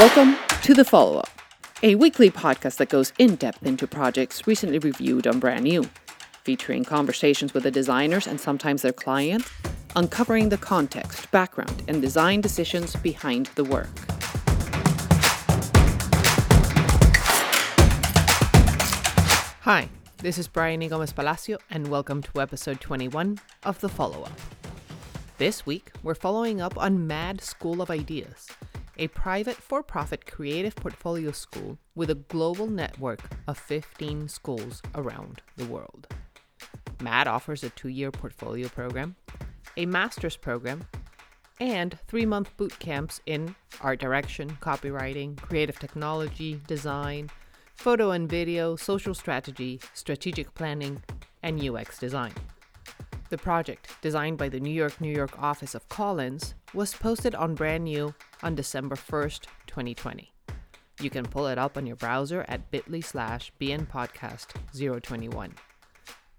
Welcome to The Follow Up, a weekly podcast that goes in depth into projects recently reviewed on Brand New, featuring conversations with the designers and sometimes their clients, uncovering the context, background, and design decisions behind the work. Hi, this is Bryony Gomez Palacio, and welcome to episode 21 of The Follow Up. This week, we're following up on MAD School of Ideas, a private for profit creative portfolio school with a global network of 15 schools around the world. MAD offers a two year portfolio program, a master's program, and three month boot camps in art direction, copywriting, creative technology, design, photo and video, social strategy, strategic planning, and UX design. The project, designed by the New York, New York office of Collins, was posted on Brand New on December 1st, 2020. You can pull it up on your browser at bit.ly slash bnpodcast 021.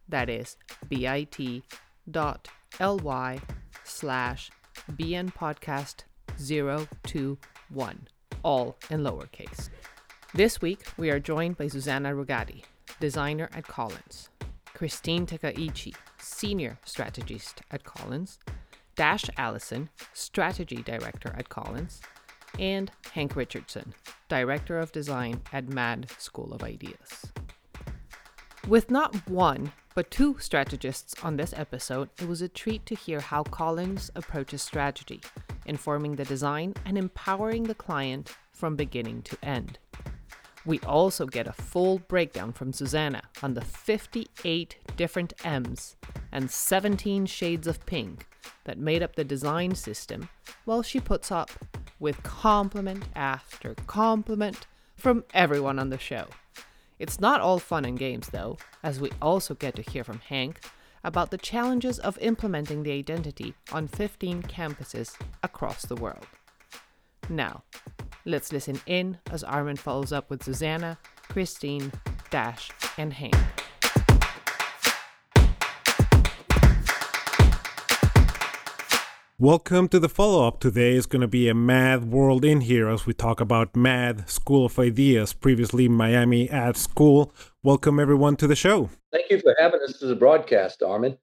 That is bit dot ly slash bnpodcast 021, all in lowercase. This week, we are joined by Zuzanna Rogatty, designer at Collins, Christine Takaichi, Senior Strategist at Collins, Dash Alison, Strategy Director at Collins, and Hank Richardson, Director of Design at MAD School of Ideas. With not one, but two strategists on this episode, it was a treat to hear how Collins approaches strategy, informing the design and empowering the client from beginning to end. We also get a full breakdown from Zuzanna on the 58 different M's and 17 shades of pink that made up the design system while she puts up with compliment after compliment from everyone on the show. It's not all fun and games though, as we also get to hear from Hank about the challenges of implementing the identity on 15 campuses across the world. Now, let's listen in as Armin follows up with Zuzanna, Christine, Dash, and Hank. Welcome to the follow up. Today is going to be a mad world in here as we talk about MAD School of Ideas, previously Miami Ad School. Welcome everyone to the show. Thank you for having us to the broadcast, Armin.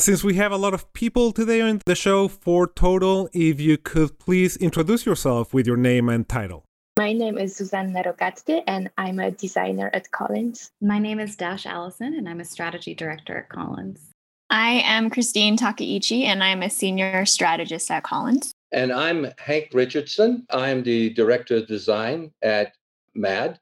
Since we have a lot of people today on the show, for total, if you could please introduce yourself with your name and title. My name is Zuzanna Rogatty, and I'm a designer at Collins. My name is Dash Alison, and I'm a strategy director at Collins. I am Christine Takaichi, and I'm a senior strategist at Collins. And I'm Hank Richardson. I'm the director of design at MAD.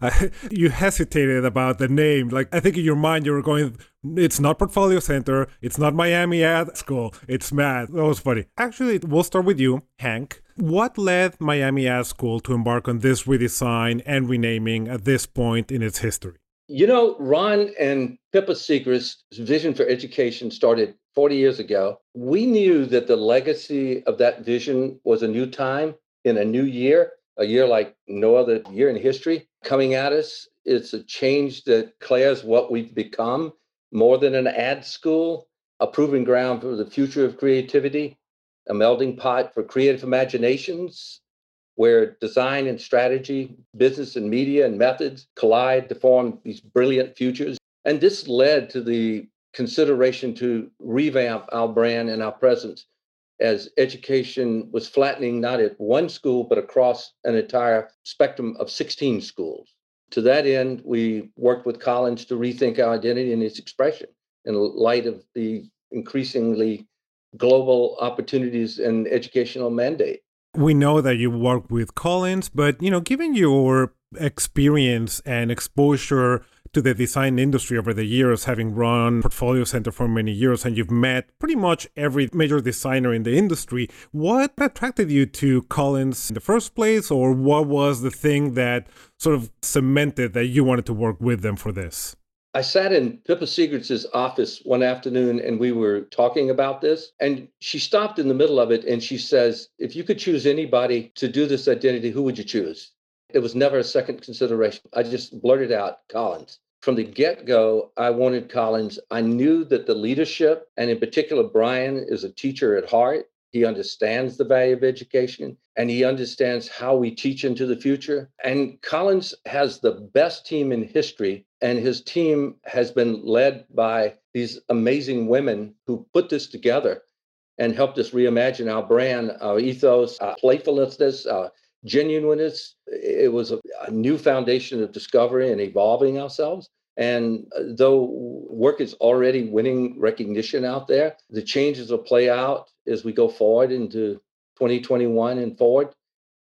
You hesitated about the name. Like, I think in your mind, you were going, it's not Portfolio Center, it's not Miami Ad School, it's MAD. That was funny. Actually, we'll start with you, Hank. What led Miami Ad School to embark on this redesign and renaming at this point in its history? You know, Ron and Pippa Seichrist's vision for education started 40 years ago. We knew that the legacy of that vision was a new time in a new year, a year like no other year in history coming at us. It's a change that declares what we've become more than an ad school, a proving ground for the future of creativity, a melding pot for creative imaginations, where design and strategy, business and media and methods collide to form these brilliant futures. And this led to the consideration to revamp our brand and our presence as education was flattening not at one school, but across an entire spectrum of 16 schools. To that end, we worked with Collins to rethink our identity and its expression in light of the increasingly global opportunities and educational mandate we know that you work with Collins, but you know, given your experience and exposure to the design industry over the years, having run Portfolio Center for many years, and you've met pretty much every major designer in the industry, what attracted you to Collins in the first place, or what was the thing that sort of cemented that you wanted to work with them for this? I sat in Pippa Seichrist's office one afternoon and we were talking about this. And she stopped in the middle of it and she says, If you could choose anybody to do this identity, who would you choose? It was never a second consideration. I just blurted out Collins. From the get go, I wanted Collins. I knew that the leadership, and in particular, Brian is a teacher at heart. He understands the value of education and he understands how we teach into the future. And Collins has the best team in history, and his team has been led by these amazing women who put this together and helped us reimagine our brand, our ethos, our playfulness, our genuineness. It was a, a new foundation of discovery and evolving ourselves. And uh, though work is already winning recognition out there, the changes will play out as we go forward into 2021 and forward.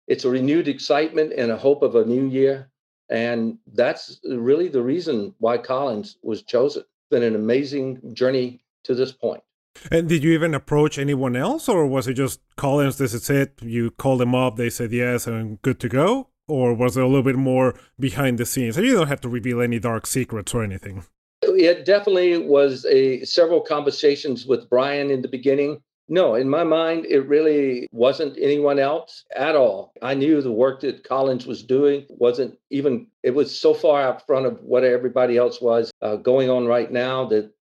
It's a renewed excitement and a hope of a new year. And that's really the reason why Collins was chosen. It's been an amazing journey to this point. And did you even approach anyone else, or was it just Collins? This is it. You called them up, they said yes, and good to go or was it a little bit more behind the scenes? And you don't have to reveal any dark secrets or anything. It definitely was a several conversations with Brian in the beginning. No, in my mind, it really wasn't anyone else at all. I knew the work that Collins was doing wasn't even, it was so far out front of what everybody else was uh, going on right now that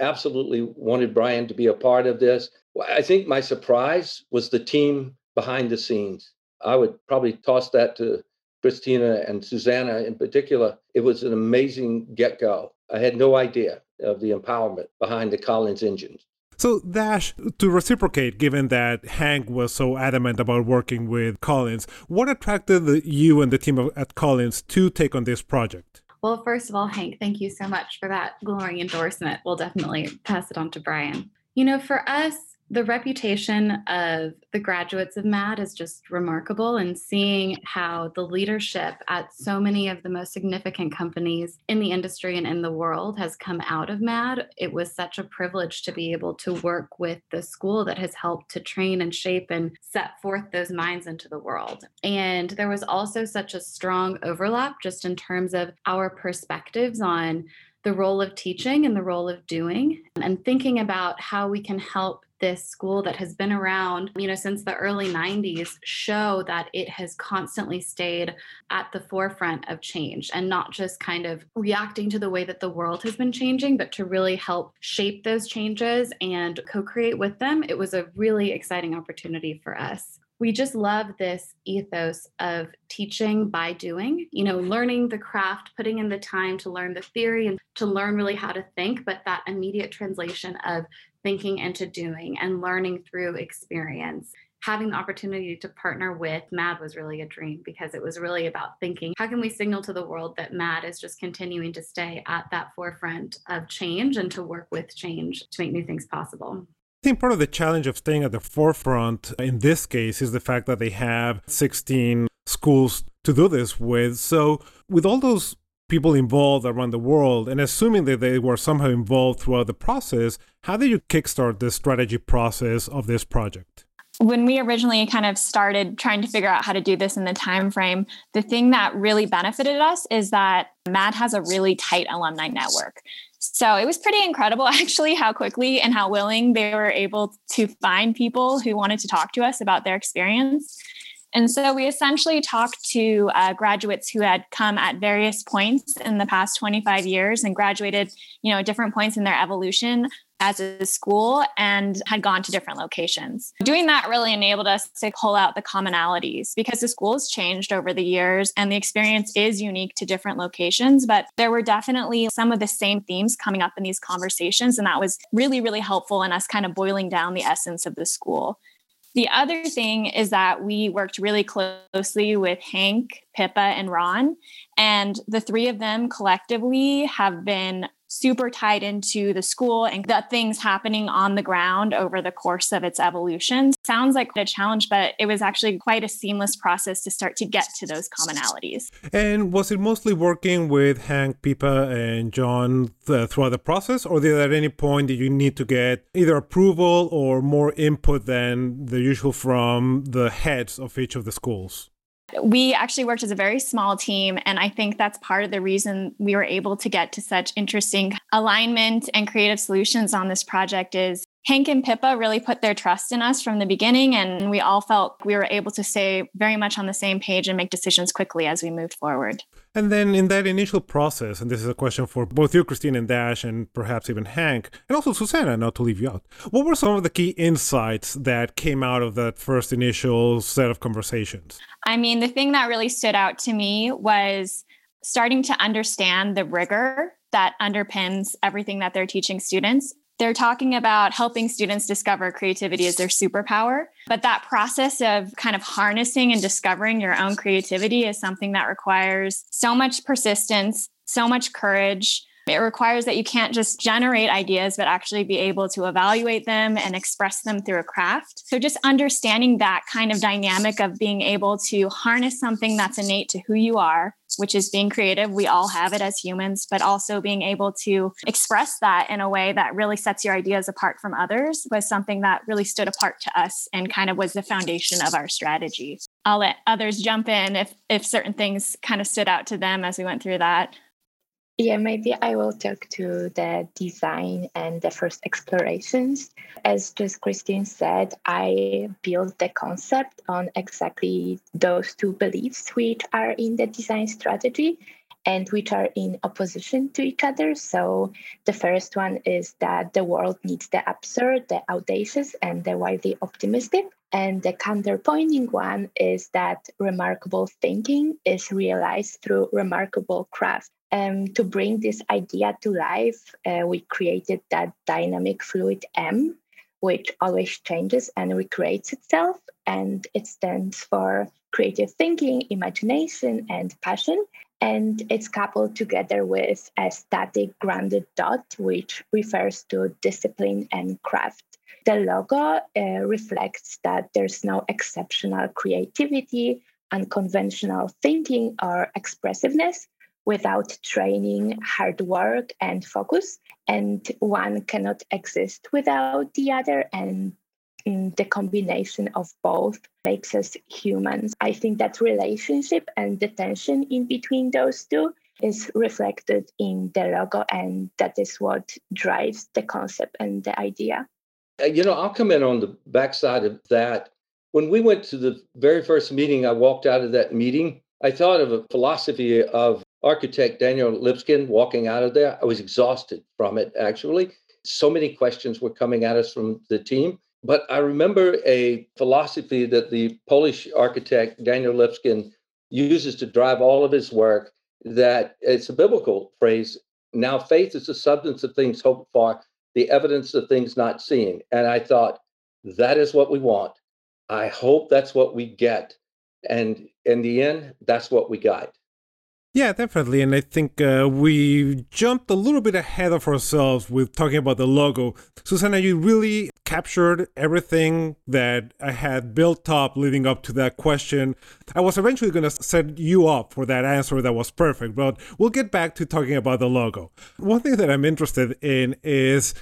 absolutely wanted Brian to be a part of this. I think my surprise was the team behind the scenes. I would probably toss that to Christina and Zuzanna in particular, it was an amazing get go. I had no idea of the empowerment behind the Collins engines. So, Dash, to reciprocate, given that Hank was so adamant about working with Collins, what attracted you and the team at Collins to take on this project? Well, first of all, Hank, thank you so much for that glowing endorsement. We'll definitely pass it on to Brian. You know, for us, the reputation of the graduates of MAD is just remarkable and seeing how the leadership at so many of the most significant companies in the industry and in the world has come out of MAD. It was such a privilege to be able to work with the school that has helped to train and shape and set forth those minds into the world. And there was also such a strong overlap just in terms of our perspectives on the role of teaching and the role of doing and thinking about how we can help this school that has been around, you know, since the early 90s show that it has constantly stayed at the forefront of change and not just kind of reacting to the way that the world has been changing, but to really help shape those changes and co-create with them. It was a really exciting opportunity for us we just love this ethos of teaching by doing, you know, learning the craft, putting in the time to learn the theory and to learn really how to think, but that immediate translation of thinking into doing and learning through experience. Having the opportunity to partner with MAD was really a dream because it was really about thinking how can we signal to the world that MAD is just continuing to stay at that forefront of change and to work with change to make new things possible. I think part of the challenge of staying at the forefront in this case is the fact that they have 16 schools to do this with. So, with all those people involved around the world, and assuming that they were somehow involved throughout the process, how did you kickstart the strategy process of this project? When we originally kind of started trying to figure out how to do this in the time frame the thing that really benefited us is that mad has a really tight alumni network. So it was pretty incredible actually how quickly and how willing they were able to find people who wanted to talk to us about their experience. And so we essentially talked to uh, graduates who had come at various points in the past 25 years and graduated, you know, different points in their evolution as a school and had gone to different locations. Doing that really enabled us to pull out the commonalities because the school has changed over the years and the experience is unique to different locations. But there were definitely some of the same themes coming up in these conversations. And that was really, really helpful in us kind of boiling down the essence of the school. The other thing is that we worked really closely with Hank, Pippa, and Ron. And the three of them collectively have been super tied into the school and the things happening on the ground over the course of its evolution. Sounds like a challenge, but it was actually quite a seamless process to start to get to those commonalities. And was it mostly working with Hank, Pippa, and John th- throughout the process, or did at any point did you need to get either approval or more input than the usual from the heads of each of the schools? We actually worked as a very small team and i think that's part of the reason we were able to get to such interesting alignment and creative solutions on this project is Hank and Pippa really put their trust in us from the beginning, and we all felt we were able to stay very much on the same page and make decisions quickly as we moved forward. And then in that initial process, and this is a question for both you, Christine and Dash, and perhaps even Hank, and also Zuzanna, not to leave you out, what were some of the key insights that came out of that first initial set of conversations? I mean, the thing that really stood out to me was starting to understand the rigor that underpins everything that they're teaching students they're talking about helping students discover creativity as their superpower. But that process of kind of harnessing and discovering your own creativity is something that requires so much persistence, so much courage. It requires that you can't just generate ideas, but actually be able to evaluate them and express them through a craft. So, just understanding that kind of dynamic of being able to harness something that's innate to who you are which is being creative. We all have it as humans, but also being able to express that in a way that really sets your ideas apart from others was something that really stood apart to us and kind of was the foundation of our strategy. I'll let others jump in if if certain things kind of stood out to them as we went through that. Yeah, maybe I will talk to the design and the first explorations. As just Christine said, I built the concept on exactly those two beliefs which are in the design strategy and which are in opposition to each other. So the first one is that the world needs the absurd, the audacious, and the wildly optimistic. And the counterpointing one is that remarkable thinking is realized through remarkable craft. Um, to bring this idea to life, uh, we created that dynamic fluid M, which always changes and recreates itself. And it stands for creative thinking, imagination, and passion. And it's coupled together with a static grounded dot, which refers to discipline and craft. The logo uh, reflects that there's no exceptional creativity, unconventional thinking, or expressiveness without training, hard work, and focus. And one cannot exist without the other. And the combination of both makes us humans. I think that relationship and the tension in between those two is reflected in the logo, and that is what drives the concept and the idea. Uh, you know, I'll come in on the backside of that. When we went to the very first meeting, I walked out of that meeting. I thought of a philosophy of architect Daniel Libeskind walking out of there. I was exhausted from it, actually. So many questions were coming at us from the team. But I remember a philosophy that the Polish architect Daniel Libeskind uses to drive all of his work that it's a biblical phrase. Now, faith is the substance of things hoped for, the evidence of things not seen. And I thought, that is what we want. I hope that's what we get. And in the end, that's what we got. Yeah, definitely. And I think uh, we jumped a little bit ahead of ourselves with talking about the logo. Zuzanna, you really captured everything that I had built up leading up to that question. I was eventually going to set you up for that answer that was perfect, but we'll get back to talking about the logo. One thing that I'm interested in is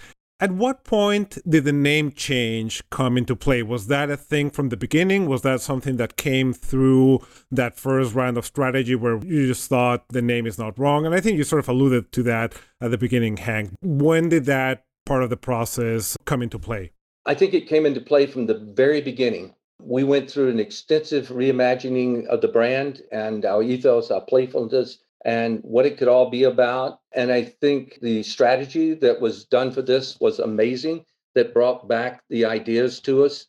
at what point did the name change come into play? Was that a thing from the beginning? Was that something that came through that first round of strategy where you just thought the name is not wrong? And I think you sort of alluded to that at the beginning, Hank. When did that part of the process come into play? I think it came into play from the very beginning. We went through an extensive reimagining of the brand and our ethos, our playfulness, and what it could all be about. And I think the strategy that was done for this was amazing, that brought back the ideas to us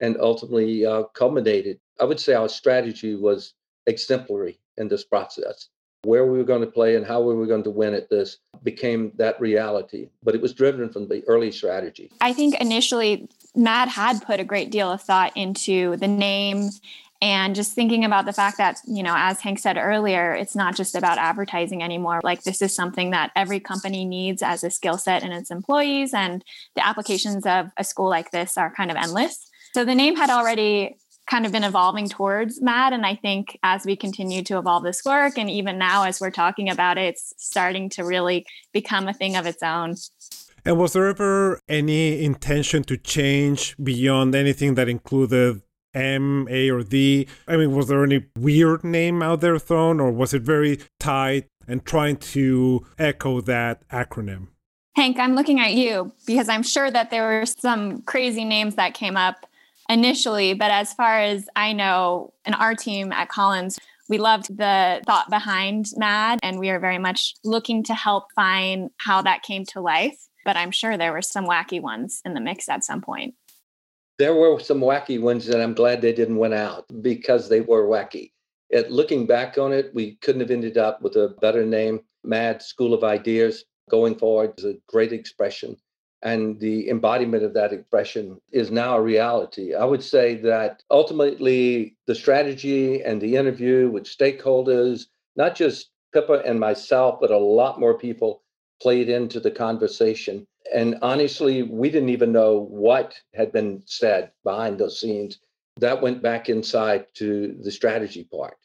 and ultimately uh, culminated. I would say our strategy was exemplary in this process. Where we were going to play and how we were going to win at this became that reality, but it was driven from the early strategy. I think initially MAD had put a great deal of thought into the name and just thinking about the fact that you know as hank said earlier it's not just about advertising anymore like this is something that every company needs as a skill set in its employees and the applications of a school like this are kind of endless so the name had already kind of been evolving towards mad And I think as we continue to evolve this work, and even now as we're talking about it, it's starting to really become a thing of its own. And was there ever any intention to change beyond anything that included M, A, or D? I mean, was there any weird name out there thrown, or was it very tight and trying to echo that acronym? Hank, I'm looking at you because I'm sure that there were some crazy names that came up initially. But as far as I know, in our team at Collins, we loved the thought behind MAD, and we are very much looking to help find how that came to life. But I'm sure there were some wacky ones in the mix at some point. There were some wacky ones, and I'm glad they didn't win out because they were wacky. At looking back on it, we couldn't have ended up with a better name. MAD School of Ideas going forward is a great expression and the embodiment of that expression is now a reality. I would say that ultimately the strategy and the interview with stakeholders, not just Pippa and myself, but a lot more people played into the conversation. And honestly, we didn't even know what had been said behind those scenes. That went back inside to the strategy part.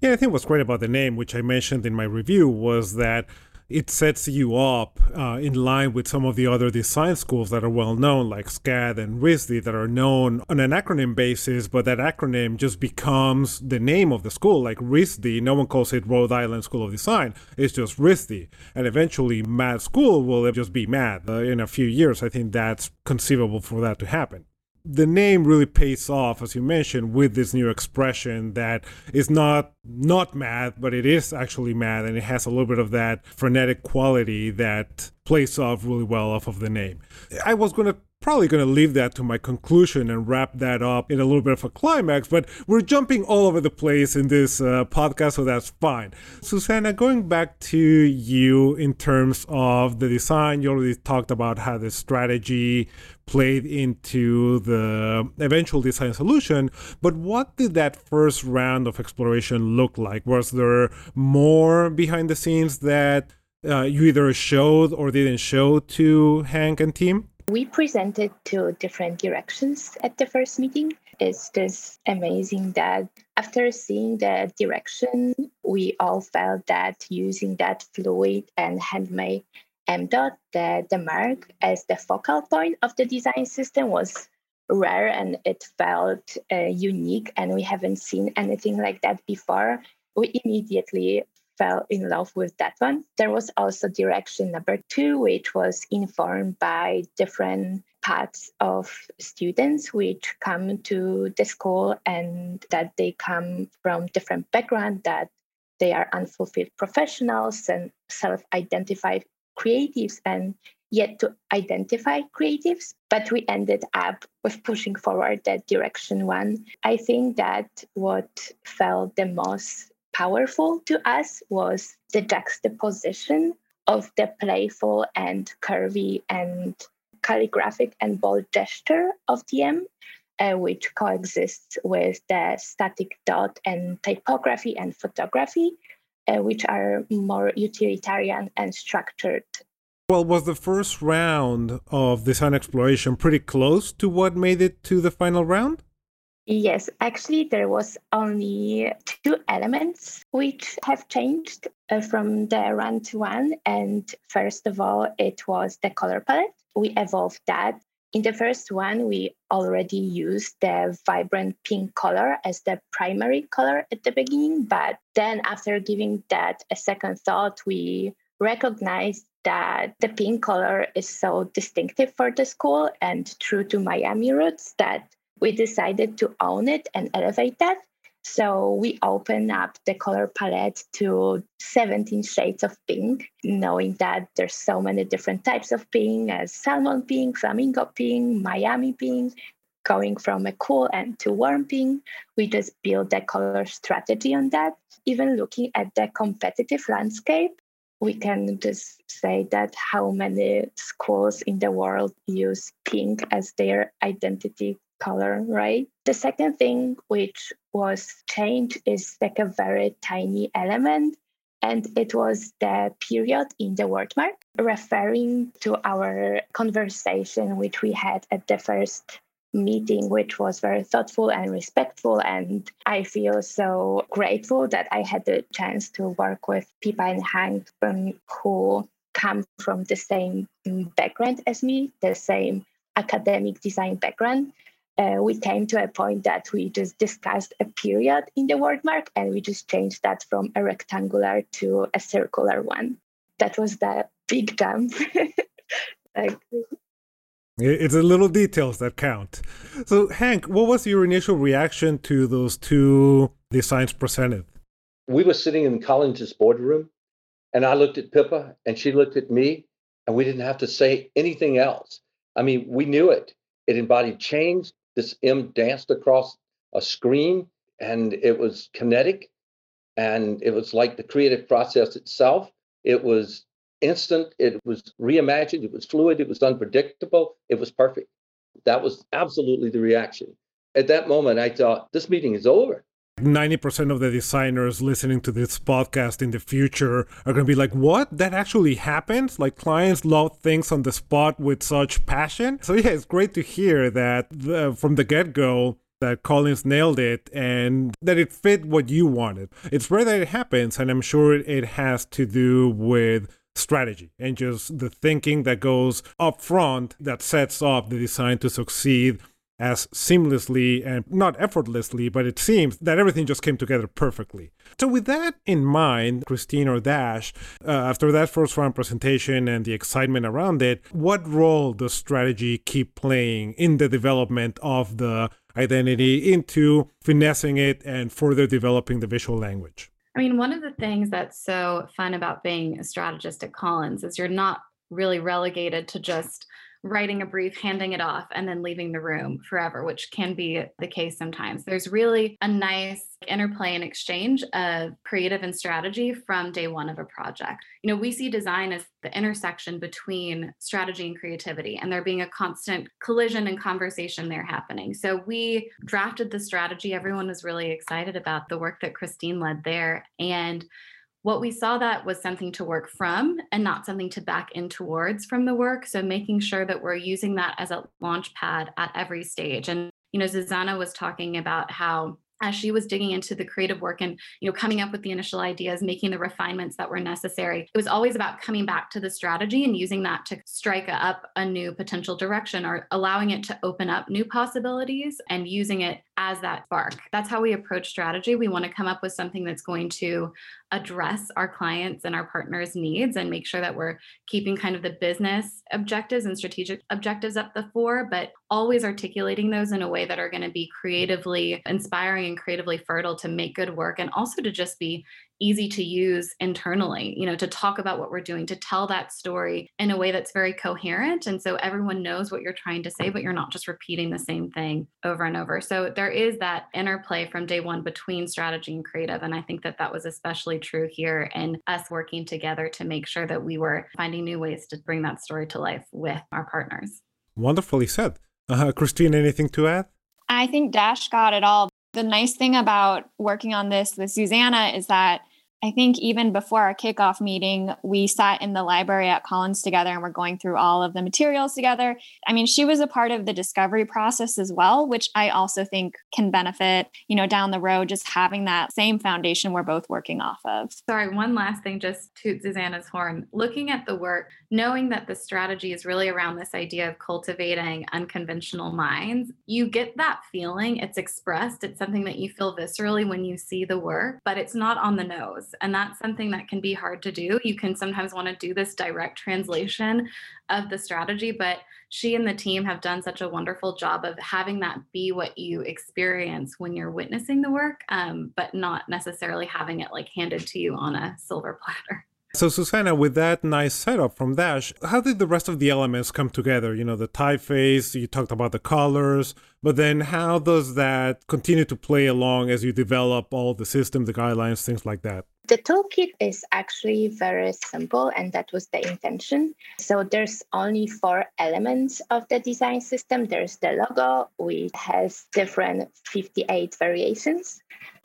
Yeah, I think what's great about the name, which I mentioned in my review, was that it sets you up uh, in line with some of the other design schools that are well known, like SCAD and RISD, that are known on an acronym basis, but that acronym just becomes the name of the school. Like RISD, no one calls it Rhode Island School of Design, it's just RISD. And eventually, MAD School will just be MAD. Uh, in a few years, I think that's conceivable for that to happen the name really pays off, as you mentioned, with this new expression that is not not mad, but it is actually mad, and it has a little bit of that frenetic quality that plays off really well off of the name. I was going to probably going to leave that to my conclusion and wrap that up in a little bit of a climax, but we're jumping all over the place in this uh, podcast, so that's fine. Zuzanna, going back to you in terms of the design, you already talked about how the strategy played into the eventual design solution, but what did that first round of exploration look like? Was there more behind the scenes that uh, you either showed or didn't show to Hank and team? We presented two different directions at the first meeting. It's just amazing that after seeing the direction, we all felt that using that fluid and handmade M dot, the, the mark, as the focal point of the design system was rare and it felt uh, unique, and we haven't seen anything like that before. We immediately fell in love with that one. There was also direction number two, which was informed by different parts of students which come to the school and that they come from different backgrounds, that they are unfulfilled professionals and self-identified creatives and yet to identify creatives, but we ended up with pushing forward that direction one. I think that what felt the most powerful to us was the juxtaposition of the playful and curvy and calligraphic and bold gesture of TM, uh, which coexists with the static dot and typography and photography, uh, which are more utilitarian and structured. Well, was the first round of design exploration pretty close to what made it to the final round? Yes, actually, there was only two elements which have changed uh, from the run to one. And first of all, it was the color palette. We evolved that. In the first one, we already used the vibrant pink color as the primary color at the beginning. But then, after giving that a second thought, we recognized that the pink color is so distinctive for the school and true to Miami roots that we decided to own it and elevate that. So we opened up the color palette to 17 shades of pink, knowing that there's so many different types of pink as salmon pink, flamingo pink, Miami pink, going from a cool and to warm pink. We just built the color strategy on that. Even looking at the competitive landscape, we can just say that how many schools in the world use pink as their identity color, right? The second thing which was changed is like a very tiny element, and it was the period in the wordmark, referring to our conversation which we had at the first meeting, which was very thoughtful and respectful. And I feel so grateful that I had the chance to work with Pippa and Hank um, who come from the same background as me, the same academic design background. Uh, we came to a point that we just discussed a period in the word mark and we just changed that from a rectangular to a circular one. That was the big jump exactly. It's the little details that count. So, Hank, what was your initial reaction to those two designs presented? We were sitting in Collins' boardroom, and I looked at Pippa, and she looked at me, and we didn't have to say anything else. I mean, we knew it. It embodied change. This M danced across a screen, and it was kinetic, and it was like the creative process itself. It was instant, it was reimagined, it was fluid, it was unpredictable, it was perfect. That was absolutely the reaction. At that moment, I thought, this meeting is over. 90% of the designers listening to this podcast in the future are going to be like, what? That actually happens? Like, clients love things on the spot with such passion. So, yeah, it's great to hear that the, from the get go, that Collins nailed it and that it fit what you wanted. It's rare that it happens, and I'm sure it has to do with strategy and just the thinking that goes up front that sets up the design to succeed as seamlessly and not effortlessly, but it seems that everything just came together perfectly. So, with that in mind, Christine or Dash, uh, after that first round presentation and the excitement around it, what role does strategy keep playing in the development of the identity into finessing it and further developing the visual language? I mean, one of the things that's so fun about being a strategist at Collins is you're not really relegated to just writing a brief, handing it off, and then leaving the room forever, which can be the case sometimes. There's really a nice interplay and exchange of creative and strategy from day one of a project. You know, we see design as the intersection between strategy and creativity, and there being a constant collision and conversation there happening. So we drafted the strategy. Everyone was really excited about the work that Christine led there. And what we saw that was something to work from and not something to back in towards from the work. So making sure that we're using that as a launch pad at every stage. And, you know, Zuzanna was talking about how as she was digging into the creative work and you know coming up with the initial ideas making the refinements that were necessary it was always about coming back to the strategy and using that to strike up a new potential direction or allowing it to open up new possibilities and using it as that spark that's how we approach strategy we want to come up with something that's going to address our clients and our partners needs and make sure that we're keeping kind of the business objectives and strategic objectives up the fore but always articulating those in a way that are going to be creatively inspiring and creatively fertile to make good work and also to just be easy to use internally, you know, to talk about what we're doing, to tell that story in a way that's very coherent. And so everyone knows what you're trying to say, but you're not just repeating the same thing over and over. So there is that interplay from day one between strategy and creative. And I think that that was especially true here in us working together to make sure that we were finding new ways to bring that story to life with our partners. Wonderfully said. Uh, Christine, anything to add? I think Dash got it all. The nice thing about working on this with Zuzanna is that I think even before our kickoff meeting, we sat in the library at Collins together and we're going through all of the materials together. I mean, she was a part of the discovery process as well, which I also think can benefit, you know, down the road, just having that same foundation we're both working off of. Sorry, one last thing, just toot Zuzanna's horn. Looking at the work, knowing that the strategy is really around this idea of cultivating unconventional minds, you get that feeling. It's expressed, it's something that you feel viscerally when you see the work, but it's not on the nose. And that's something that can be hard to do. You can sometimes want to do this direct translation of the strategy, but she and the team have done such a wonderful job of having that be what you experience when you're witnessing the work, um, but not necessarily having it like handed to you on a silver platter. So, Zuzanna, with that nice setup from Dash, how did the rest of the elements come together? You know, the typeface, you talked about the colors, but then how does that continue to play along as you develop all the system, the guidelines, things like that? The toolkit is actually very simple, and that was the intention. So there's only four elements of the design system. There's the logo, which has different 58 variations.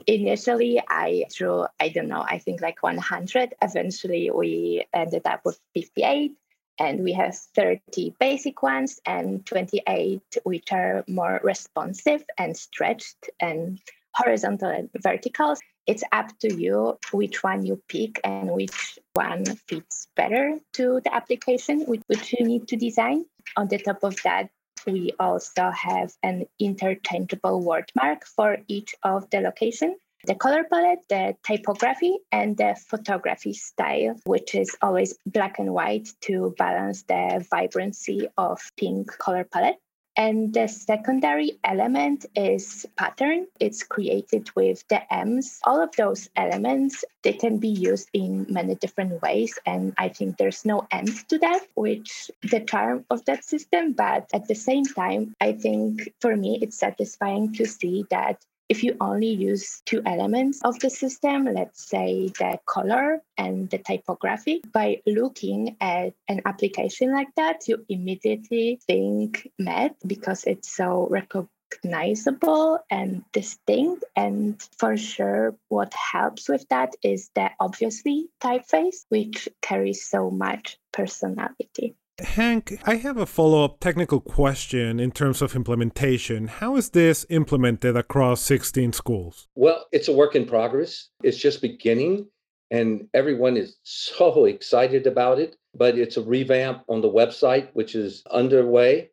Initially, I drew, I don't know, I think like 100. Eventually, we ended up with 58 and we have 30 basic ones and 28 which are more responsive and stretched and horizontal and vertical it's up to you which one you pick and which one fits better to the application which you need to design. On the top of that, we also have an interchangeable word mark for each of the location. the color palette, the typography, and the photography style, which is always black and white to balance the vibrancy of pink color palette. And the secondary element is pattern. It's created with the M's. All of those elements, they can be used in many different ways. And I think there's no end to that, which the charm of that system. But at the same time, I think for me, it's satisfying to see that if you only use two elements of the system, let's say the color and the typography, by looking at an application like that, you immediately think Mad because it's so recognizable and distinct. And for sure, what helps with that is the obviously typeface, which carries so much personality. Hank, I have a follow up technical question in terms of implementation. How is this implemented across 16 schools? Well, it's a work in progress. It's just beginning, and everyone is so excited about it. But it's a revamp on the website, which is underway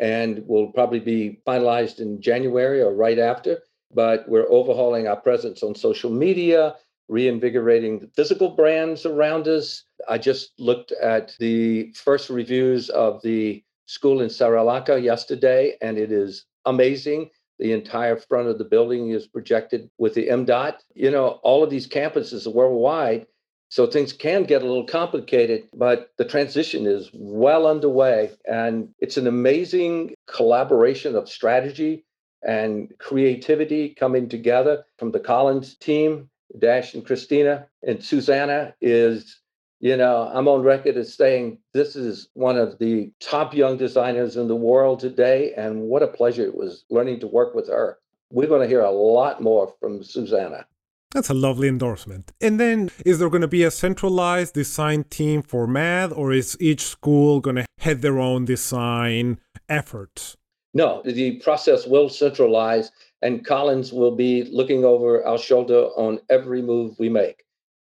and will probably be finalized in January or right after. But we're overhauling our presence on social media reinvigorating the physical brands around us. I just looked at the first reviews of the school in Saralaka yesterday, and it is amazing. The entire front of the building is projected with the MDOT. You know, all of these campuses are worldwide, so things can get a little complicated, but the transition is well underway. And it's an amazing collaboration of strategy and creativity coming together from the Collins team Dash and Christina and Zuzanna is, you know, I'm on record as saying this is one of the top young designers in the world today. And what a pleasure it was learning to work with her. We're going to hear a lot more from Zuzanna. That's a lovely endorsement. And then, is there going to be a centralized design team for Mad, or is each school going to head their own design efforts? No, the process will centralize and Collins will be looking over our shoulder on every move we make.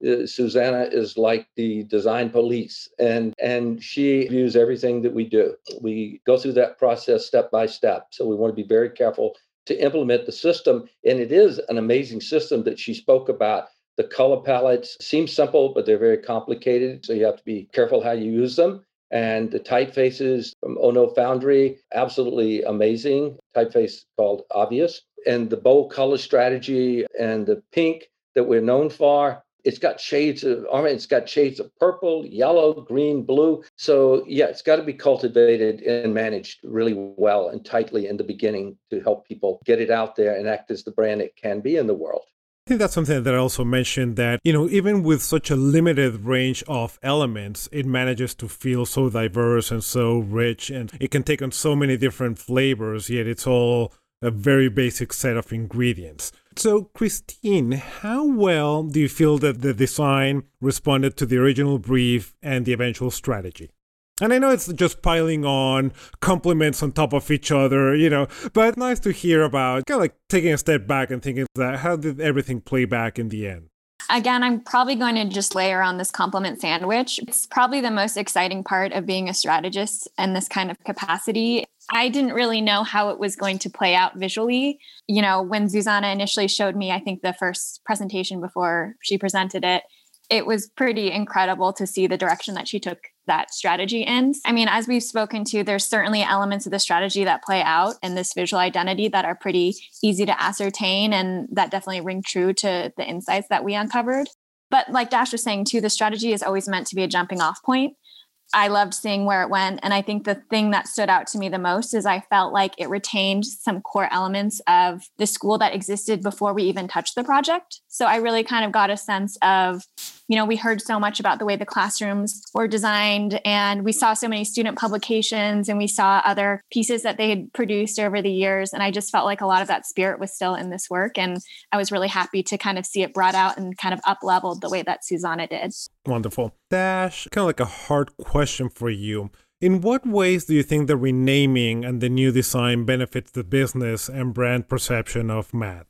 Uh, Zuzanna is like the design police, and and she views everything that we do. We go through that process step by step. So we want to be very careful to implement the system, and it is an amazing system that she spoke about. The color palettes seem simple, but they're very complicated. So you have to be careful how you use them. And the typefaces from Ono Foundry, absolutely amazing. Typeface called Obvious and the bold color strategy and the pink that we're known for. It's got shades of mean, it's got shades of purple, yellow, green, blue. So yeah, it's got to be cultivated and managed really well and tightly in the beginning to help people get it out there and act as the brand it can be in the world. I think that's something that I also mentioned that, you know, even with such a limited range of elements, it manages to feel so diverse and so rich and it can take on so many different flavors, yet it's all a very basic set of ingredients. So, Christine, how well do you feel that the design responded to the original brief and the eventual strategy? And I know it's just piling on compliments on top of each other, you know, but nice to hear about kind of like taking a step back and thinking that how did everything play back in the end? Again, I'm probably going to just layer on this compliment sandwich. It's probably the most exciting part of being a strategist in this kind of capacity. I didn't really know how it was going to play out visually. You know, when Zuzanna initially showed me, I think the first presentation before she presented it, it was pretty incredible to see the direction that she took that strategy in. I mean, as we've spoken to, there's certainly elements of the strategy that play out in this visual identity that are pretty easy to ascertain and that definitely ring true to the insights that we uncovered. But like Dash was saying too, the strategy is always meant to be a jumping off point. I loved seeing where it went. And I think the thing that stood out to me the most is I felt like it retained some core elements of the school that existed before we even touched the project. So I really kind of got a sense of, you know, we heard so much about the way the classrooms were designed, and we saw so many student publications and we saw other pieces that they had produced over the years. And I just felt like a lot of that spirit was still in this work. And I was really happy to kind of see it brought out and kind of up leveled the way that Zuzanna did. Wonderful. Dash, kind of like a hard question for you. In what ways do you think the renaming and the new design benefits the business and brand perception of Mad?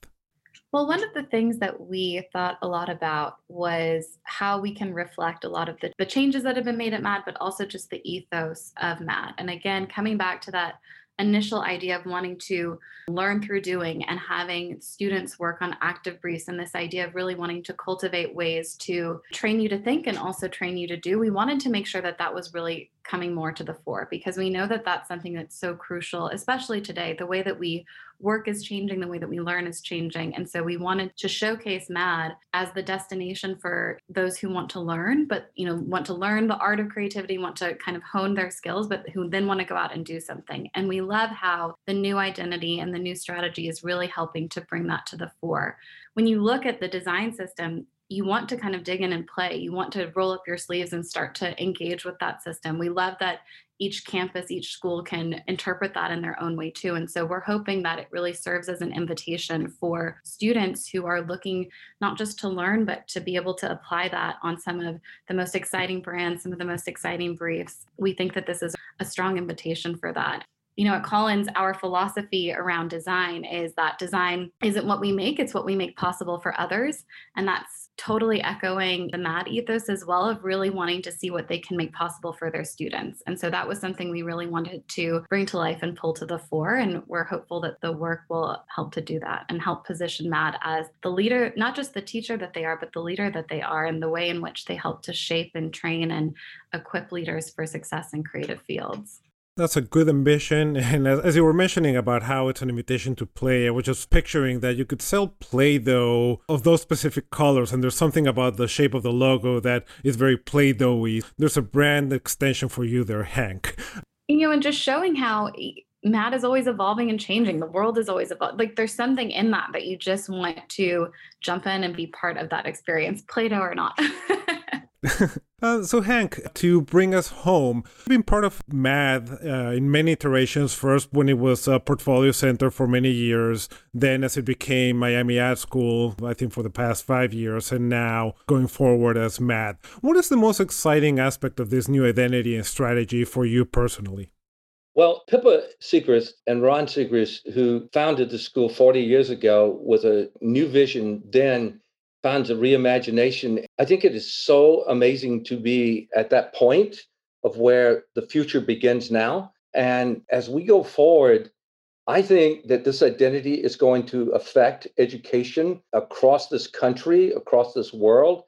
Well, one of the things that we thought a lot about was how we can reflect a lot of the, the changes that have been made at MAD, but also just the ethos of MAD. And again, coming back to that initial idea of wanting to learn through doing and having students work on active briefs and this idea of really wanting to cultivate ways to train you to think and also train you to do, we wanted to make sure that that was really coming more to the fore because we know that that's something that's so crucial, especially today. The way that we work is changing, the way that we learn is changing. And so we wanted to showcase MAD as the destination for those who want to learn, but you know, want to learn the art of creativity, want to kind of hone their skills, but who then want to go out and do something. And we love how the new identity and the new strategy is really helping to bring that to the fore. When you look at the design system, you want to kind of dig in and play. You want to roll up your sleeves and start to engage with that system. We love that each campus, each school can interpret that in their own way too. And so we're hoping that it really serves as an invitation for students who are looking not just to learn, but to be able to apply that on some of the most exciting brands, some of the most exciting briefs. We think that this is a strong invitation for that you know, at Collins, our philosophy around design is that design isn't what we make, it's what we make possible for others. And that's totally echoing the MAD ethos as well of really wanting to see what they can make possible for their students. And so that was something we really wanted to bring to life and pull to the fore. And we're hopeful that the work will help to do that and help position MAD as the leader, not just the teacher that they are, but the leader that they are and the way in which they help to shape and train and equip leaders for success in creative fields. That's a good ambition. And as, as, you were mentioning about how it's an invitation to play, I was just picturing that you could sell Play Doh of those specific colors. And there's something about the shape of the logo that is very Play Doh-y. There's a brand extension for you there, Hank. You know, and just showing how MAD is always evolving and changing. The world is always evolving. Like there's something in that that you just want to jump in and be part of that experience, Play Doh or not. uh, so, Hank, to bring us home, you've been part of MAD uh, in many iterations. First, when it was a portfolio center for many years, then as it became Miami Ad School, I think for the past five years, and now going forward as MAD. What is the most exciting aspect of this new identity and strategy for you personally? Well, Pippa Seichrist and Ron Seichrist, who founded the school 40 years ago with a new vision then finds a reimagination. I think it is so amazing to be at that point of where the future begins now. And as we go forward, I think that this identity is going to affect education across this country, across this world.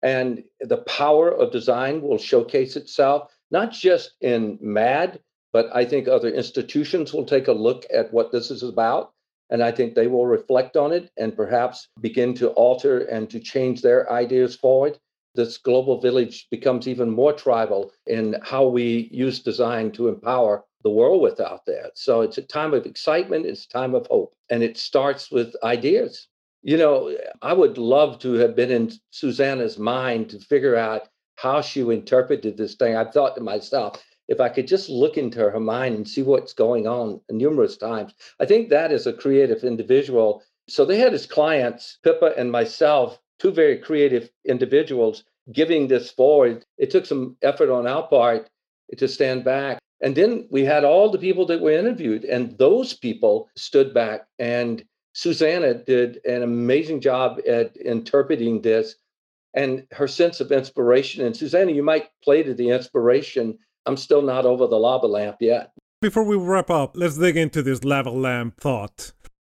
And the power of design will showcase itself, not just in MAD, but I think other institutions will take a look at what this is about and I think they will reflect on it and perhaps begin to alter and to change their ideas forward. This global village becomes even more tribal in how we use design to empower the world without that. So it's a time of excitement, it's a time of hope, and it starts with ideas. You know, I would love to have been in Zuzanna's mind to figure out how she interpreted this thing. I thought to myself, if I could just look into her mind and see what's going on numerous times. I think that is a creative individual. So they had as clients, Pippa and myself, two very creative individuals giving this forward. It took some effort on our part to stand back. And then we had all the people that were interviewed, and those people stood back. And Zuzanna did an amazing job at interpreting this and her sense of inspiration. And Zuzanna, you might play to the inspiration I'm still not over the lava lamp yet. Before we wrap up, let's dig into this lava lamp thought.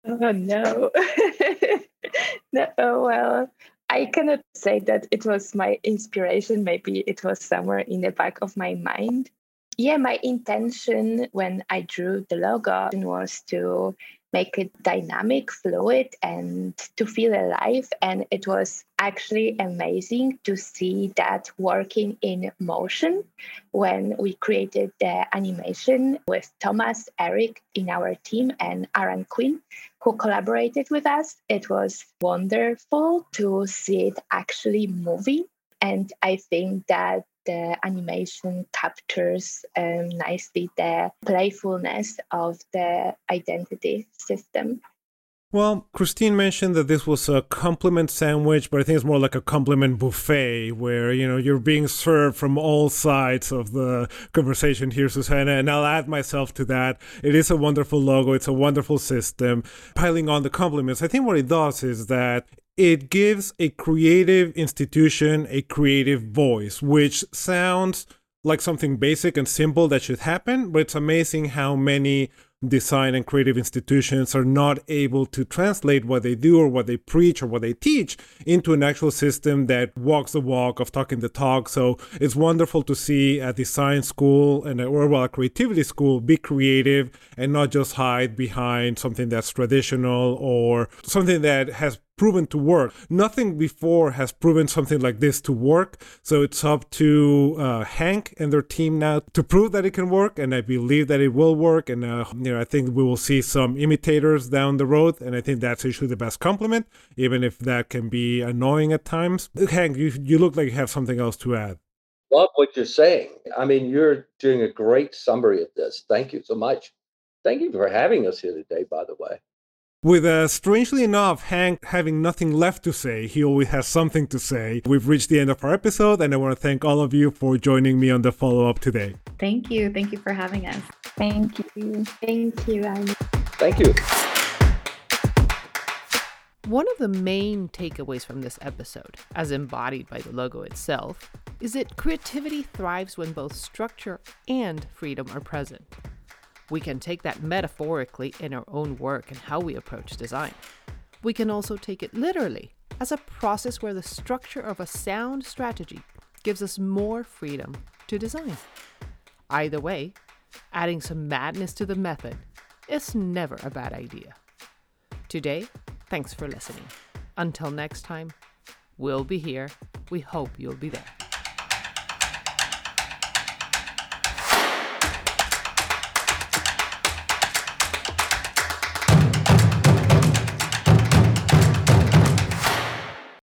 Oh no. no oh, well, I cannot say that it was my inspiration. Maybe it was somewhere in the back of my mind. Yeah, my intention when I drew the logo was to make it dynamic, fluid, and to feel alive. And it was actually amazing to see that working in motion when we created the animation with Thomas, Eric in our team, and Aaron Quinn, who collaborated with us. It was wonderful to see it actually moving. And I think that the animation captures um, nicely the playfulness of the identity system. Well, Christine mentioned that this was a compliment sandwich, but I think it's more like a compliment buffet where, you know, you're being served from all sides of the conversation here, Zuzanna. And I'll add myself to that. It is a wonderful logo. It's a wonderful system. Piling on the compliments, I think what it does is that it gives a creative institution a creative voice, which sounds like something basic and simple that should happen, but it's amazing how many design and creative institutions are not able to translate what they do or what they preach or what they teach into an actual system that walks the walk of talking the talk. So it's wonderful to see a design school and a, or well, a creativity school be creative and not just hide behind something that's traditional or something that has proven to work. Nothing before has proven something like this to work. So it's up to uh, Hank and their team now to prove that it can work, and I believe that it will work. And uh, you know, I think we will see some imitators down the road, and I think that's usually the best compliment, even if that can be annoying at times. Hank, you you look like you have something else to add. Love what you're saying. I mean, you're doing a great summary of this. Thank you so much. Thank you for having us here today, by the way. With uh, strangely enough, Hank having nothing left to say, he always has something to say. We've reached the end of our episode, and I want to thank all of you for joining me on the follow up today. Thank you. Thank you for having us. Thank you. Thank you, Annie. Thank you. One of the main takeaways from this episode, as embodied by the logo itself, is that creativity thrives when both structure and freedom are present. We can take that metaphorically in our own work and how we approach design. We can also take it literally as a process where the structure of a sound strategy gives us more freedom to design. Either way, adding some madness to the method is never a bad idea. Today, thanks for listening. Until next time, we'll be here. We hope you'll be there.